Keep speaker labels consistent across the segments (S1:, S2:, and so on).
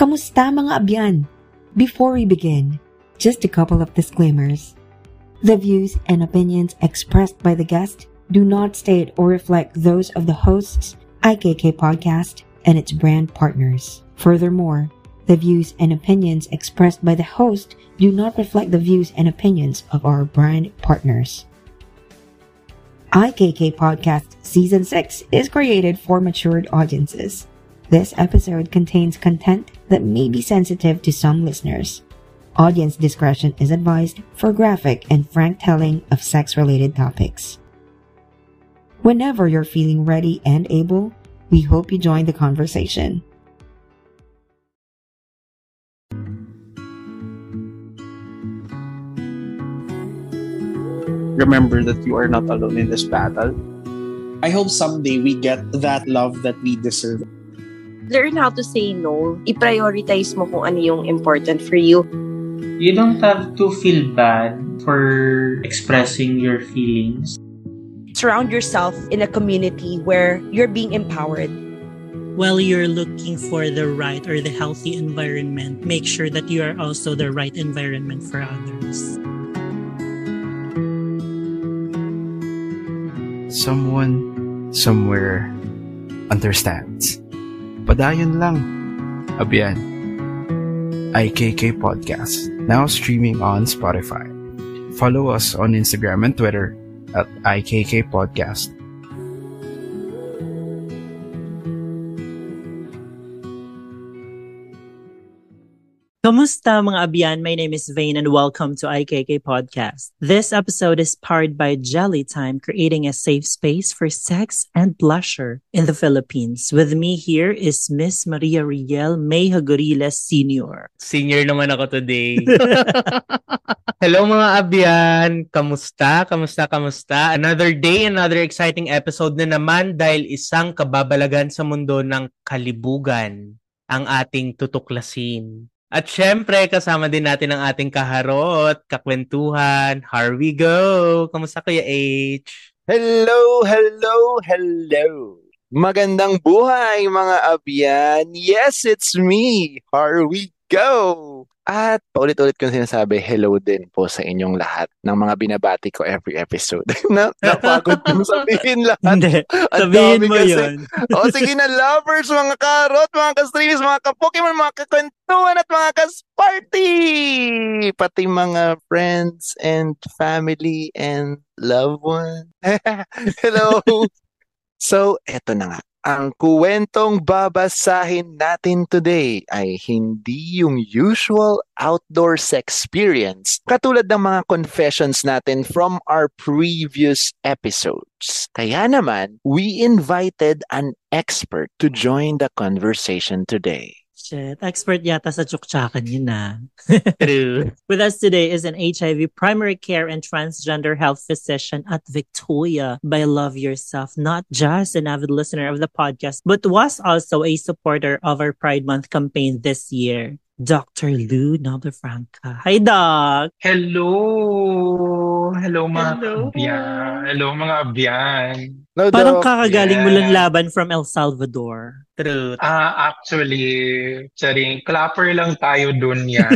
S1: Kamusta mga abyan? Before we begin, just a couple of disclaimers. The views and opinions expressed by the guest do not state or reflect those of the hosts, IKK Podcast, and its brand partners. Furthermore, the views and opinions expressed by the host do not reflect the views and opinions of our brand partners. IKK Podcast Season 6 is created for matured audiences. This episode contains content that may be sensitive to some listeners. Audience discretion is advised for graphic and frank telling of sex related topics. Whenever you're feeling ready and able, we hope you join the conversation.
S2: remember that you are not alone in this battle.
S3: I hope someday we get that love that we deserve.
S4: Learn how to say no. I-prioritize mo kung ano yung important for you.
S5: You don't have to feel bad for expressing your feelings.
S4: Surround yourself in a community where you're being empowered.
S6: While you're looking for the right or the healthy environment, make sure that you are also the right environment for others.
S7: someone somewhere understands. Padayon lang. Abiyan. IKK Podcast, now streaming on Spotify. Follow us on Instagram and Twitter at IKK Podcast.
S6: Kamusta mga abyan? My name is Vane and welcome to IKK Podcast. This episode is powered by Jelly Time, creating a safe space for sex and pleasure in the Philippines. With me here is Miss Maria Riel May Sr.
S8: Senior naman ako today. Hello mga abyan! Kamusta? Kamusta? Kamusta? Another day, another exciting episode na naman dahil isang kababalagan sa mundo ng kalibugan ang ating tutuklasin. At syempre, kasama din natin ang ating kaharot, kakwentuhan. Here we go! Kamusta Kuya H?
S2: Hello, hello, hello. Magandang buhay mga abyan. Yes, it's me. Here we go. At paulit-ulit kong sinasabi, hello din po sa inyong lahat ng mga binabati ko every episode. na, napagod kong sabihin lahat.
S6: Hindi, sabihin mo
S2: kasi.
S6: yun.
S2: o sige na lovers, mga karot, mga ka-streamers, mga ka-Pokemon, mga kakwentuhan at mga ka-party! Pati mga friends and family and loved one. Hello! so, eto na nga. Ang kuwentong babasahin natin today ay hindi yung usual outdoors experience katulad ng mga confessions natin from our previous episodes. Kaya naman, we invited an expert to join the conversation today.
S6: Shit, expert yata sa tsuktsakan yun na.
S8: True.
S6: With us today is an HIV primary care and transgender health physician at Victoria by Love Yourself, not just an avid listener of the podcast, but was also a supporter of our Pride Month campaign this year. Dr. Lou Nobefranca. Hi, Doc!
S5: Hello! Hello mga
S6: Hello.
S5: abyan. Hello mga abyan.
S2: No,
S6: Parang
S2: Doc?
S6: kakagaling mo lang
S5: Yeah.
S6: laban from El Salvador.
S8: True.
S5: Ah, actually, charing, clapper lang tayo dun yan.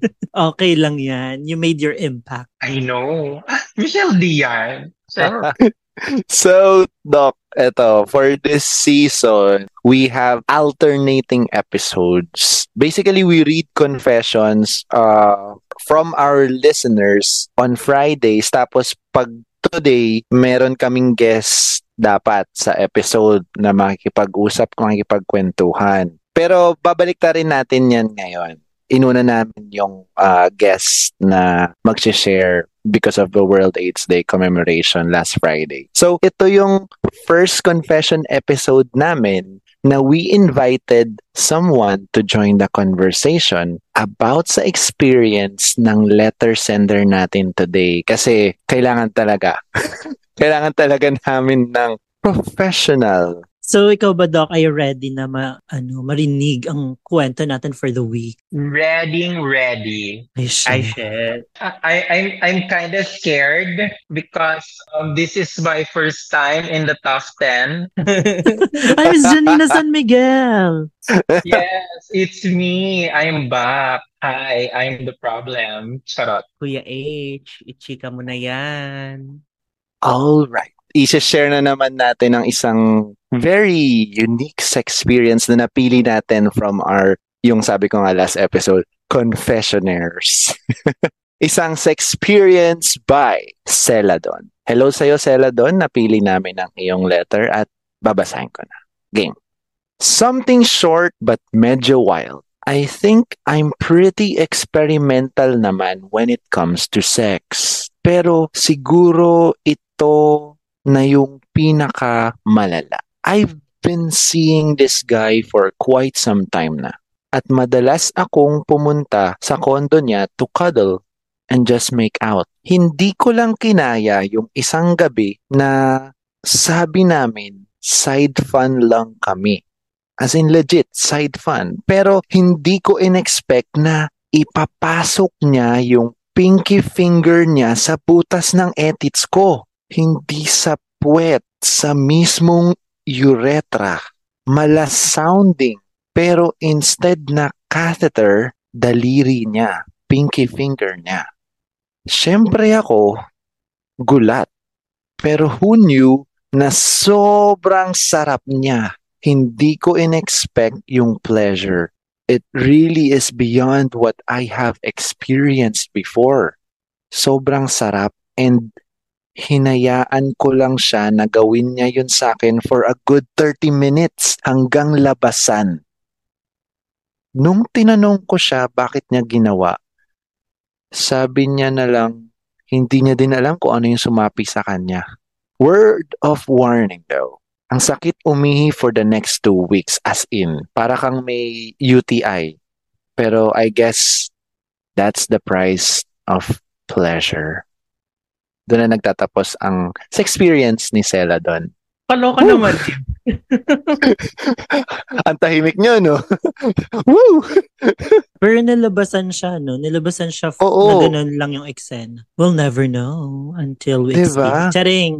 S6: okay lang yan. You made your impact.
S5: I know. Ah, Michelle Dian. So,
S2: So, Doc, eto, for this season, we have alternating episodes. Basically, we read confessions uh, from our listeners on Fridays. Tapos, pag today, meron kaming guest dapat sa episode na makikipag-usap, makikipagkwentuhan. Pero, babalik ta rin natin yan ngayon. Inuna namin yung uh, guest na mag-share because of the World AIDS Day commemoration last Friday. So, ito yung first confession episode namin na we invited someone to join the conversation about sa experience ng letter sender natin today. Kasi kailangan talaga, kailangan talaga namin ng professional
S6: So, ikaw ba, Doc, ay ready na ma, ano, marinig ang kwento natin for the week?
S8: Ready, ready.
S6: Ay,
S8: I should. I, I'm I'm kind of scared because um, this is my first time in the top ten.
S6: Ay, Miss Janina San Miguel!
S8: yes, it's me. I'm back. Hi, I'm the problem. Charot.
S6: Kuya H, ichika mo na yan.
S2: Alright. I-share na naman natin ang isang very unique experience na napili natin from our, yung sabi ko nga last episode, Confessionaires. isang experience by Celadon. Hello sa'yo, Celadon. Napili namin ang iyong letter at babasahin ko na. Game. Something short but medyo wild. I think I'm pretty experimental naman when it comes to sex. Pero siguro ito na yung pinaka malala. I've been seeing this guy for quite some time na. At madalas akong pumunta sa kondo niya to cuddle and just make out. Hindi ko lang kinaya yung isang gabi na sabi namin side fun lang kami. As in legit, side fun. Pero hindi ko in-expect na ipapasok niya yung pinky finger niya sa butas ng etits ko. Hindi sa puwet, sa mismong urethra. Malas sounding. Pero instead na catheter, daliri niya, pinky finger niya. Siyempre ako, gulat. Pero who knew na sobrang sarap niya. Hindi ko in-expect yung pleasure. It really is beyond what I have experienced before. Sobrang sarap and hinayaan ko lang siya na gawin niya yun sa akin for a good 30 minutes hanggang labasan. Nung tinanong ko siya bakit niya ginawa, sabi niya na lang, hindi niya din alam kung ano yung sumapi sa kanya. Word of warning though. Ang sakit umihi for the next two weeks as in, para kang may UTI. Pero I guess that's the price of pleasure. Doon na nagtatapos ang sa experience ni Sela doon.
S8: Kaloka
S2: Woo!
S8: naman.
S2: ang tahimik niyo, no? Woo!
S6: Pero nilabasan siya, no? Nilabasan siya f-
S2: Oo.
S6: na ganun lang yung eksena. We'll never know until we
S2: Diba?
S6: experience. Charing!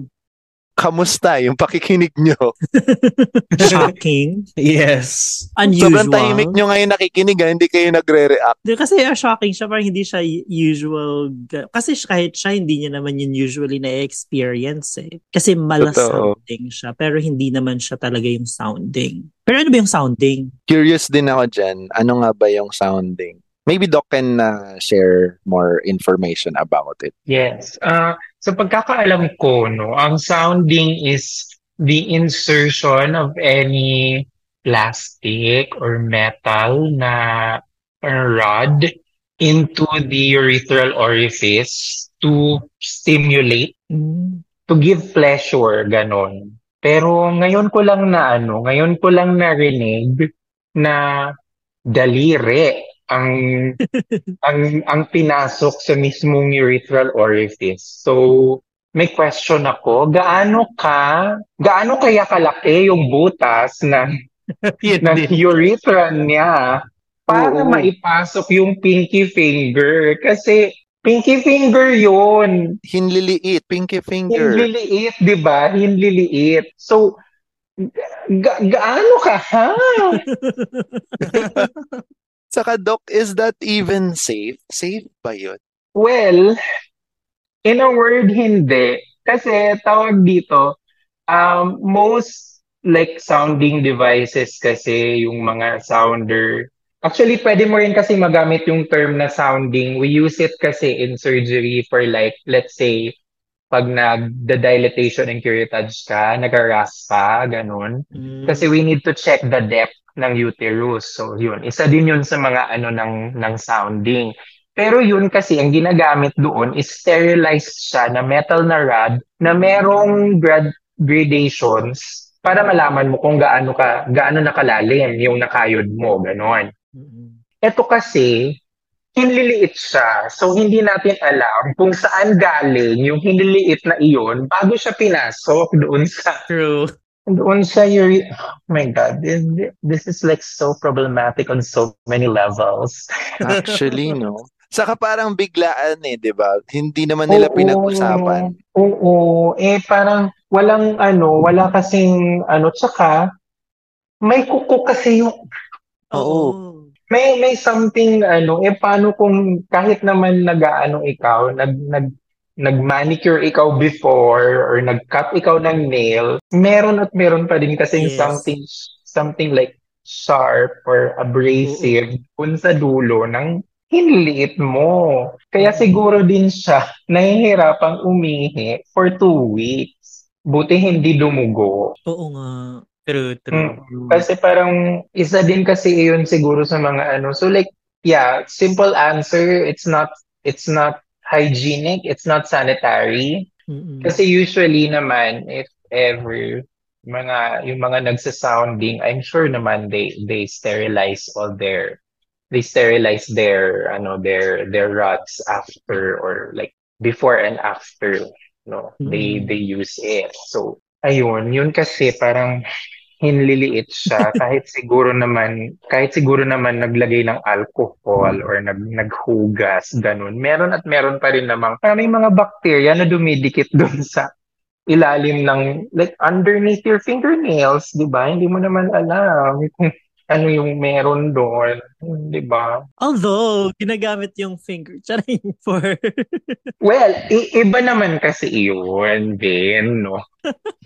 S2: Kamusta yung pakikinig niyo?
S6: Shocking.
S8: yes.
S6: Unusual.
S2: Sobrang tahimik niyo ngayon nakikinig, ha? hindi kayo nagre-react.
S6: Di, kasi uh, shocking siya, parang hindi siya usual. Kasi kahit siya, hindi niya naman yun usually na-experience eh. Kasi malas
S2: Totoo.
S6: sounding siya, pero hindi naman siya talaga yung sounding. Pero ano ba yung sounding?
S2: Curious din ako dyan, ano nga ba yung sounding? Maybe Doc can uh, share more information about it.
S9: Yes. Uh, sa pagkakaalam ko, no, ang sounding is the insertion of any plastic or metal na rod into the urethral orifice to stimulate, to give pleasure, ganon. Pero ngayon ko lang na ano, ngayon ko lang narinig na daliri ang ang ang pinasok sa mismong urethral orifice. So, may question ako, gaano ka, gaano kaya kalaki yung butas ng, ng urethra niya para
S2: Oo.
S9: maipasok yung pinky finger? Kasi pinky finger yun.
S2: Hinliliit, pinky finger.
S9: Hinliliit, di ba? Hinliliit. So, ga- gaano ka, ha?
S2: Saka Doc, is that even safe? Safe ba yun?
S9: Well, in a word, hindi. Kasi tawag dito, um, most like sounding devices kasi yung mga sounder. Actually, pwede mo rin kasi magamit yung term na sounding. We use it kasi in surgery for like, let's say, pag nag-dilatation and curettage ka, nag-ras ka, ganun. Kasi we need to check the depth ng uterus. So, yun. Isa din yun sa mga ano ng, ng sounding. Pero yun kasi, ang ginagamit doon is sterilized siya na metal na rod na merong grad gradations para malaman mo kung gaano ka gaano nakalalim yung nakayod mo, ganon. Ito kasi, hinliliit siya. So, hindi natin alam kung saan galing yung hinliliit na iyon bago siya pinasok doon sa
S6: True.
S9: Doon sa your, oh my God, this, this is like so problematic on so many levels.
S2: Actually, no? Saka parang biglaan eh, di ba? Hindi naman nila
S9: Oo.
S2: pinag-usapan.
S9: Oo, eh parang walang ano, wala kasing ano, tsaka may kuko kasi yung,
S2: Oo.
S9: may may something ano, eh paano kung kahit naman nag-ano ikaw, nag nag nag-manicure ikaw before or nag-cut ikaw ng nail, meron at meron pa din kasing
S6: Yes.
S9: something something like sharp or abrasive kung sa dulo ng hinliit mo. Kaya siguro din siya nahihirapang umihi for two weeks. Buti hindi dumugo.
S6: Oo nga.
S8: True, true.
S9: Kasi parang isa din kasi yun siguro sa mga ano. So like, yeah, simple answer, it's not it's not hygienic, it's not sanitary.
S6: Mm-mm.
S9: Kasi usually naman, if ever, mga, yung mga nagsasounding, I'm sure naman they, they sterilize all their, they sterilize their, ano, their, their rods after or like before and after, no, they,
S6: Mm.
S9: they use it. So, ayun, yun kasi parang hinliliit siya kahit siguro naman kahit siguro naman naglagay ng alcohol or nag naghugas ganun. Meron at meron pa rin namang parang may mga bacteria na dumidikit doon sa ilalim ng like underneath your fingernails di ba? Hindi mo naman alam kung ano yung meron doon di ba
S6: Although, ginagamit yung finger. Charing for...
S9: Well, i- iba naman kasi iyon, Ben, no?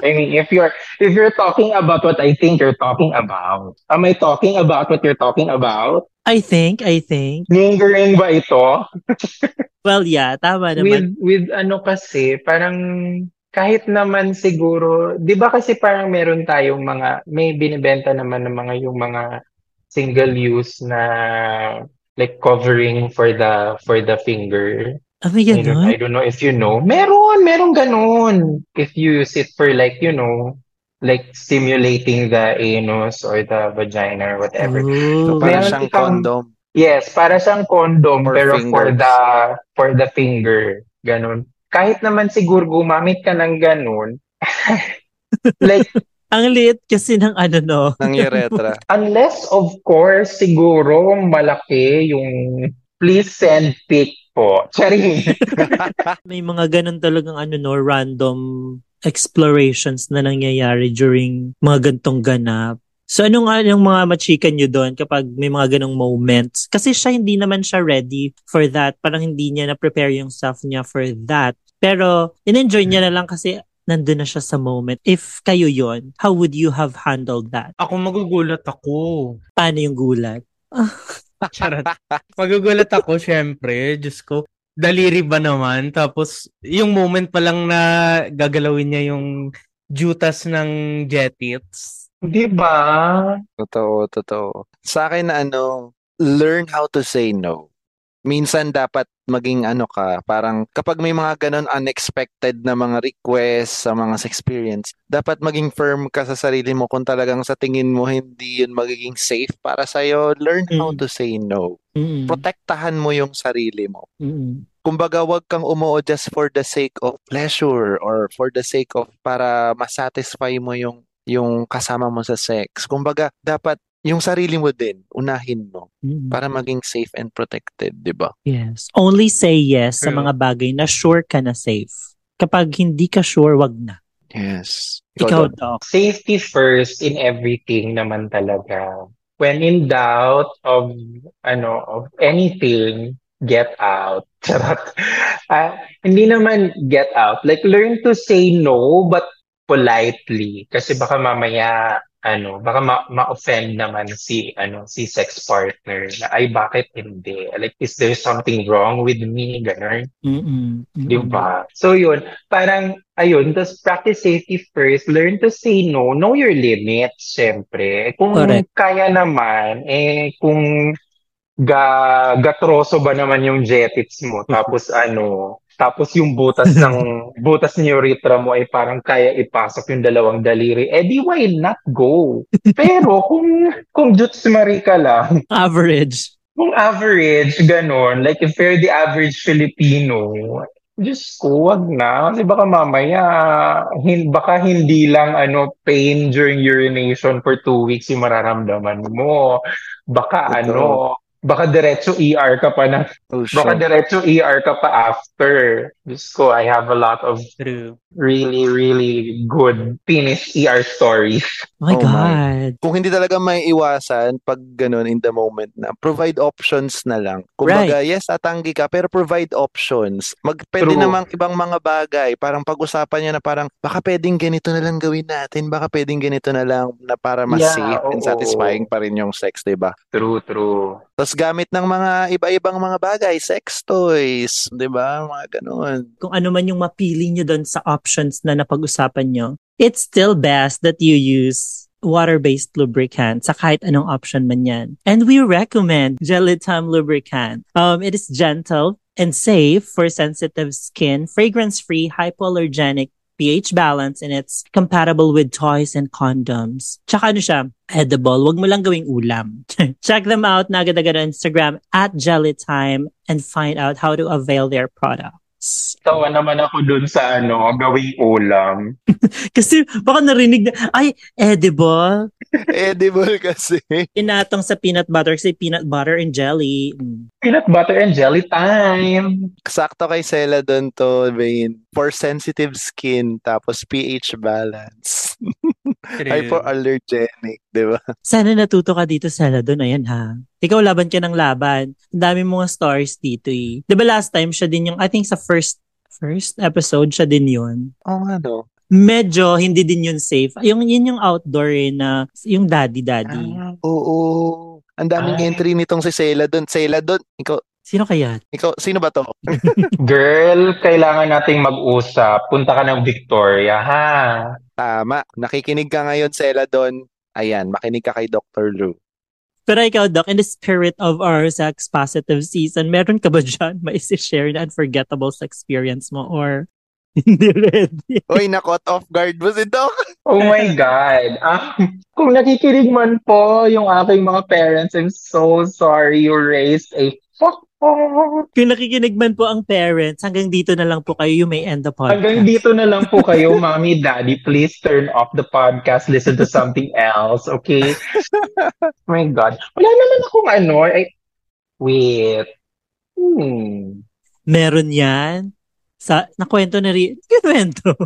S9: I mean, if you're if you're talking about what I think you're talking about, am I talking about what you're talking about?
S6: I think, I think.
S9: Lingering ba ito?
S6: Well, yeah, tama
S9: With
S6: naman.
S9: with ano kasi, parang kahit naman siguro, 'di ba kasi parang meron tayong mga may binibenta naman ng mga yung mga single use na like covering for the for the finger.
S6: Ah, may
S9: I don't, I
S6: ganun?
S9: don't know if you know. Meron, meron ganun. If you use it for like, you know, like stimulating the anus or the vagina or whatever.
S6: Oh.
S2: Para siyang
S9: itong-
S2: condom.
S9: Yes, para siyang condom
S2: For
S9: pero for
S2: fingers.
S9: the for the finger. Ganun. Kahit naman siguro gumamit ka ng ganun. like
S6: Ang liit kasi ng ano, no?
S2: Ng uretra.
S9: unless of course siguro malaki yung please send pic po. Charing.
S6: May mga ganun talagang ano, no, random explorations na nangyayari during mga gantong ganap. So ano nga yung mga machika nyo doon kapag may mga ganong moments? Kasi siya hindi naman siya ready for that. Parang hindi niya na-prepare yung self niya for that. Pero in-enjoy niya na lang kasi nandun na siya sa moment. If kayo yon how would you have handled that?
S8: Ako magugulat ako.
S6: Paano yung gulat?
S8: Charot. Magugulat ako, syempre. Diyos ko. Daliri ba naman? Tapos, yung moment pa lang na gagalawin niya yung jutas ng jetits.
S9: Di ba?
S2: Totoo, totoo. Sa akin na ano, learn how to say no. Minsan dapat maging ano ka, parang kapag may mga ganon unexpected na mga requests sa mga experience, dapat maging firm ka sa sarili mo kung talagang sa tingin mo hindi yun magiging safe para sa'yo. Learn how
S6: Mm.
S2: to say no.
S6: Mm-mm.
S2: Protektahan mo yung sarili mo.
S6: Mm-mm.
S2: Kumbaga, wag kang umuo just for the sake of pleasure or for the sake of para masatisfy mo yung yung kasama mo sa sex. Kumbaga, dapat yung sarili mo din, unahin mo
S6: Mm-mm.
S2: para maging safe and protected, di ba?
S6: Yes. Only say yes sa mga bagay na sure ka na safe. Kapag hindi ka sure, wag na.
S2: Yes.
S6: Ikaw,
S2: Doc.
S6: Doc.
S9: safety first in everything naman talaga. When in doubt of ano of anything, get out. Charot. Ah, hindi naman get out. Like learn to say no but politely kasi baka mamaya ano, baka ma- ma-offend naman si ano si sex partner na ay bakit hindi? Like is there something wrong with me? Ganun.
S6: Mm-mm.
S9: Di ba? So yun, parang ayun, just practice safety first, learn to say no, know your limits, syempre. Kung
S6: Correct.
S9: kaya naman, eh kung ga gatroso ba naman yung jetits mo, tapos ano, tapos yung butas ng butas ng urethra mo ay parang kaya ipasok yung dalawang daliri, eh di why not go? Pero kung kung Jutsu Marie ka lang,
S6: Average.
S9: kung average, ganon, like if you're the average Filipino, Diyos ko, wag na. Kasi baka mamaya, hin, baka hindi lang ano pain during urination for two weeks yung mararamdaman mo. Baka
S2: Totoo.
S9: ano, baka diretso ER ka pa na,
S2: Oh,
S9: baka diretso ER ka pa after. Diyos ko, I have a lot of
S6: True.
S9: really, really good finished ER stories.
S6: Oh my
S2: Oh my.
S6: God.
S2: Kung hindi talaga may iwasan pag ganun in the moment na provide options na lang. Kumbaga, yes, tatanggi ka pero provide options. Mag pwede
S9: True.
S2: namang ibang mga bagay, parang pag-usapan niya na parang baka pwedeng ganito na lang gawin natin, baka pwedeng ganito na lang na para mas
S9: Yeah,
S2: safe and
S9: oo.
S2: satisfying pa rin yung sex, 'di ba?
S9: True, true.
S2: Tapos gamit ng mga iba-ibang mga bagay, sex toys, 'di ba? Mga ganun.
S6: Kung ano man yung mapili nyo doon sa options na napag-usapan nyo, it's still best that you use water-based lubricant sa kahit anong option man yan. And we recommend Gelatin Lubricant. Um, it is gentle and safe for sensitive skin, fragrance-free, hypoallergenic, pH balance, and it's compatible with toys and condoms. Tsaka ano siya, edible. Huwag mo lang gawing ulam. Check them out na agad-agad on Instagram at Jellytime and find out how to avail their products.
S9: Tawa naman ako dun sa ano, gawing ulam.
S6: Kasi baka narinig na, ay, edible.
S2: Edible kasi.
S6: Inatong sa peanut butter kasi peanut butter and jelly.
S9: Peanut butter and jelly time.
S2: Sakto kay Sela doon to, Vane. For sensitive skin, tapos pH balance. Hypoallergenic, di ba?
S6: Sana natuto ka dito sa doon. Ayan ha. Ikaw laban ka ng laban. Ang dami mga stories dito eh. Di ba last time siya din yung, I think sa first first episode siya din yun.
S2: Oo nga, no?
S6: Medyo hindi din yun safe. Yung, yun yung outdoor eh, na yung daddy-daddy.
S2: Oo. Ang daming
S9: Ay.
S2: entry nitong si Sela doon. Sela doon, ikaw,
S6: Sino kaya?
S2: ikaw, sino ba to?
S9: Girl, kailangan nating mag-usap. Punta ka ng Victoria, ha?
S2: Tama. Nakikinig ka ngayon, Sela doon. Ayan, makinig ka kay Dr. Lou.
S6: Pero ikaw, Doc, in the spirit of our sex positive season, meron ka ba dyan may share na unforgettable sex experience mo or hindi ready?
S2: Uy, na-caught off guard mo si Doc.
S9: Oh my God. Ah, kung nakikinig man po yung aking mga parents, I'm so sorry you raised a fuck
S6: Kung nakikinig man po ang parents, hanggang dito na lang po kayo, you may end the podcast.
S9: Hanggang dito na lang po kayo, mommy, daddy. Please turn off the podcast. Listen to something else, okay? oh my God. Wala naman akong ano. Ay, wait. Hmm.
S6: Meron yan. Sa, nakwento na rin. Kwento.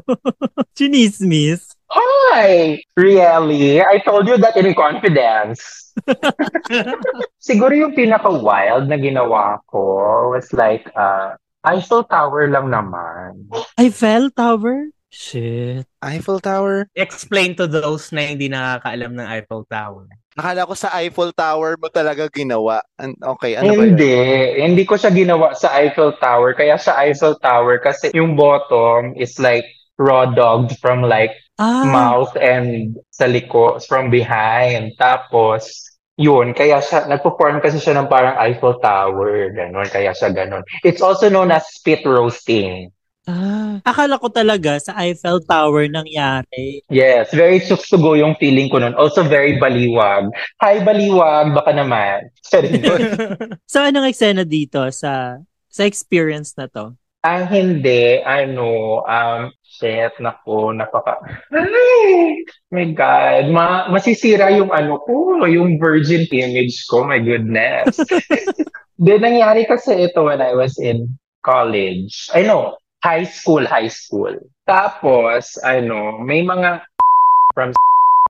S6: Chinismis.
S9: Hi! Really? I told you that in confidence. Siguro yung pinaka-wild na ginawa ko was like, uh, Eiffel Tower lang naman.
S6: Eiffel Tower? Shit.
S2: Eiffel Tower?
S8: Explain to those na hindi nakakaalam ng Eiffel Tower.
S2: Akala ko sa Eiffel Tower mo talaga ginawa. Okay, ano ba yun?
S9: Hindi. Hindi ko siya ginawa sa Eiffel Tower. Kaya sa Eiffel Tower kasi yung bottom is like raw dogged from like
S6: Ah,
S9: mouth and sa liko, from behind. Tapos, yun, kaya siya, nagpo-form kasi siya ng parang Eiffel Tower, ganon, kaya siya ganon. It's also known as spit roasting.
S6: ah. Akala ko talaga sa Eiffel Tower nangyari.
S9: Yes, very suksugo yung feeling ko nun. Also very baliwag. Hi, baliwag, baka naman.
S6: So, anong eksena dito sa sa experience na to?
S9: Ah, hindi. Ano, um, shit, nako, napaka... Ay, my God. Ma masisira yung ano ko, yung virgin image ko. My goodness. Then, nangyari kasi ito when I was in college. I know, high school, high school. Tapos, ano, may mga from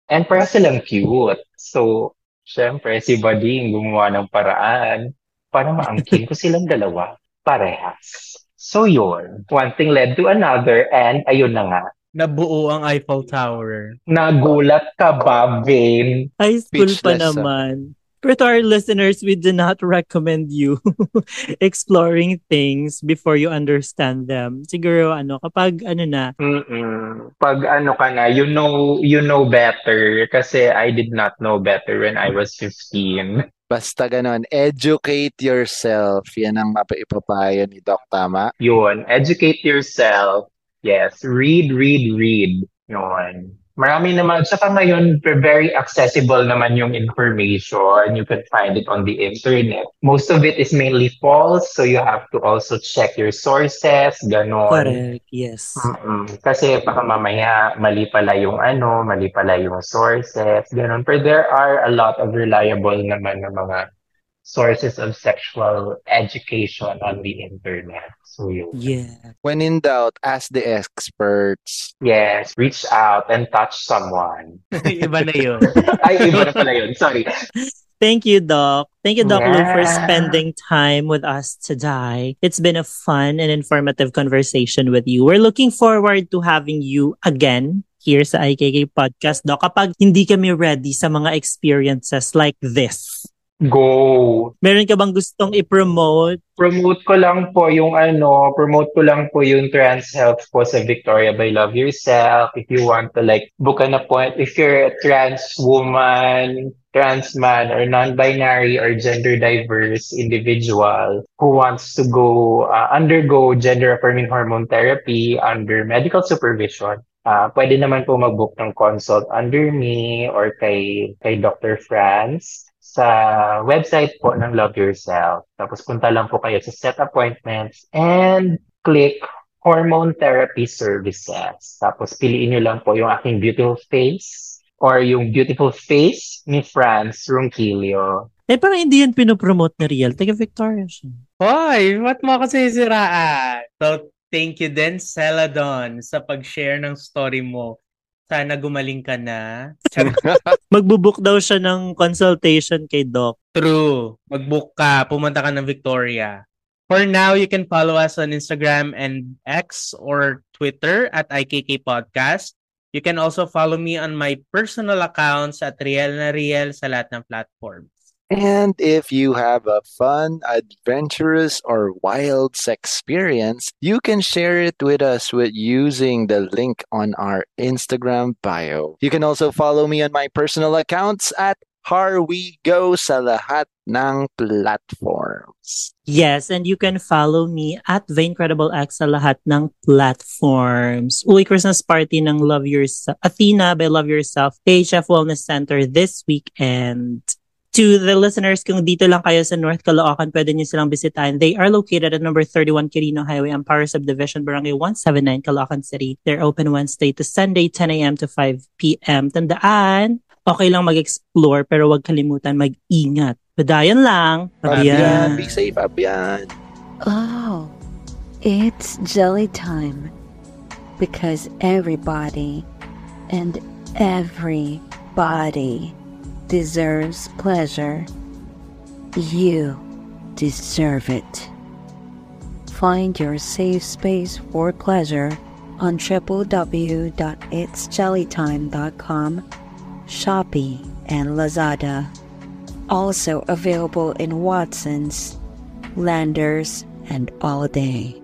S9: and para silang cute. So, syempre, si Bading gumawa ng paraan para maangkin ko silang dalawa parehas. So yun, one thing led to another and ayun na nga.
S8: Nabuo ang Eiffel Tower.
S9: Nagulat ka ba, Vane?
S6: High school pa
S2: Speechless, ah.
S6: naman. But to our listeners, we do not recommend you exploring things before you understand them. Siguro, ano, kapag, ano na,
S9: Mm-mm. Pag ano ka na, you know, you know better. Kasi I did not know better when I was 15.
S2: Basta ganon, educate yourself. Yan ang mapaipapayo ni Doc, tama?
S9: Yun, educate yourself. Yes, read, read, read. Yun. Marami naman. Saka ngayon, very accessible naman yung information. You can find it on the internet. Most of it is mainly false, so you have to also check your sources, ganon.
S6: Correct. Yes.
S9: Mm-mm. Kasi baka mamaya mali pala yung ano, mali pala yung sources, ganon. But there are a lot of reliable naman na mga sources of sexual education on the internet. So yun.
S6: Yeah.
S2: When in doubt, ask the experts.
S9: Yes, reach out and touch someone.
S8: Iba na yun.
S9: Ay, iba na pala yun. Sorry.
S6: Thank you, Doc. Thank you, Doc Lou, for spending time with us today. It's been a fun and informative conversation with you. We're looking forward to having you again here sa IKK Podcast, Doc, kapag hindi kami ready sa mga experiences like this.
S9: Go.
S6: Meron ka bang gustong i-promote?
S9: Promote ko lang po yung ano, promote ko lang po yung trans health po sa Victoria by Love Yourself. If you want to like book an appointment, if you're a trans woman, trans man, or non-binary or gender diverse individual who wants to go uh, undergo gender affirming hormone therapy under medical supervision, uh, pwede naman po mag-book ng consult under me or kay kay Dr. Franz sa website po ng Love Yourself. Tapos punta lang po kayo sa set appointments and click hormone therapy services. Tapos piliin nyo lang po yung aking beautiful face or yung beautiful face ni Franz Ronquillo.
S6: Eh, parang hindi yan pinopromote ni Real. Taga Victoria siya.
S8: Hoy, what mo kasi siraan? So, thank you din, Celadon, sa pag-share ng story mo. Sana gumaling ka na.
S6: Magbubook daw siya ng consultation kay Doc.
S8: True. Mag-book ka. Pumunta ka ng Victoria. For now, you can follow us on Instagram and X or Twitter at IKK Podcast. You can also follow me on my personal accounts at Riel na Riel sa lahat ng platforms.
S2: And if you have a fun, adventurous, or wild experience, you can share it with us with using the link on our Instagram bio. You can also follow me on my personal accounts at Harwigo sa lahat ng platforms.
S6: Yes, and you can follow me at The Incredible X sa lahat ng platforms. Uy, Christmas party ng Love Yourself, Athena by Love Yourself, HF Wellness Center this weekend. To the listeners, kung dito lang kayo sa North Caloocan, pwede niyo silang bisitahin. They are located at number 31 Quirino Highway, Amparo Subdivision, Barangay 179, Caloocan City. They're open Wednesday to Sunday, 10 a.m. to 5 p.m. Tandaan, okay lang mag-explore, pero wag kalimutan mag-ingat. Padayan lang.
S2: Abyan,
S6: Abyan.
S2: be safe, Abyan.
S10: Oh, it's jelly time. Because everybody and everybody deserves pleasure. You deserve it. Find your safe space for pleasure on www.itsjellytime.com, Shopee, and Lazada. Also available in Watson's, Landers, and All Day.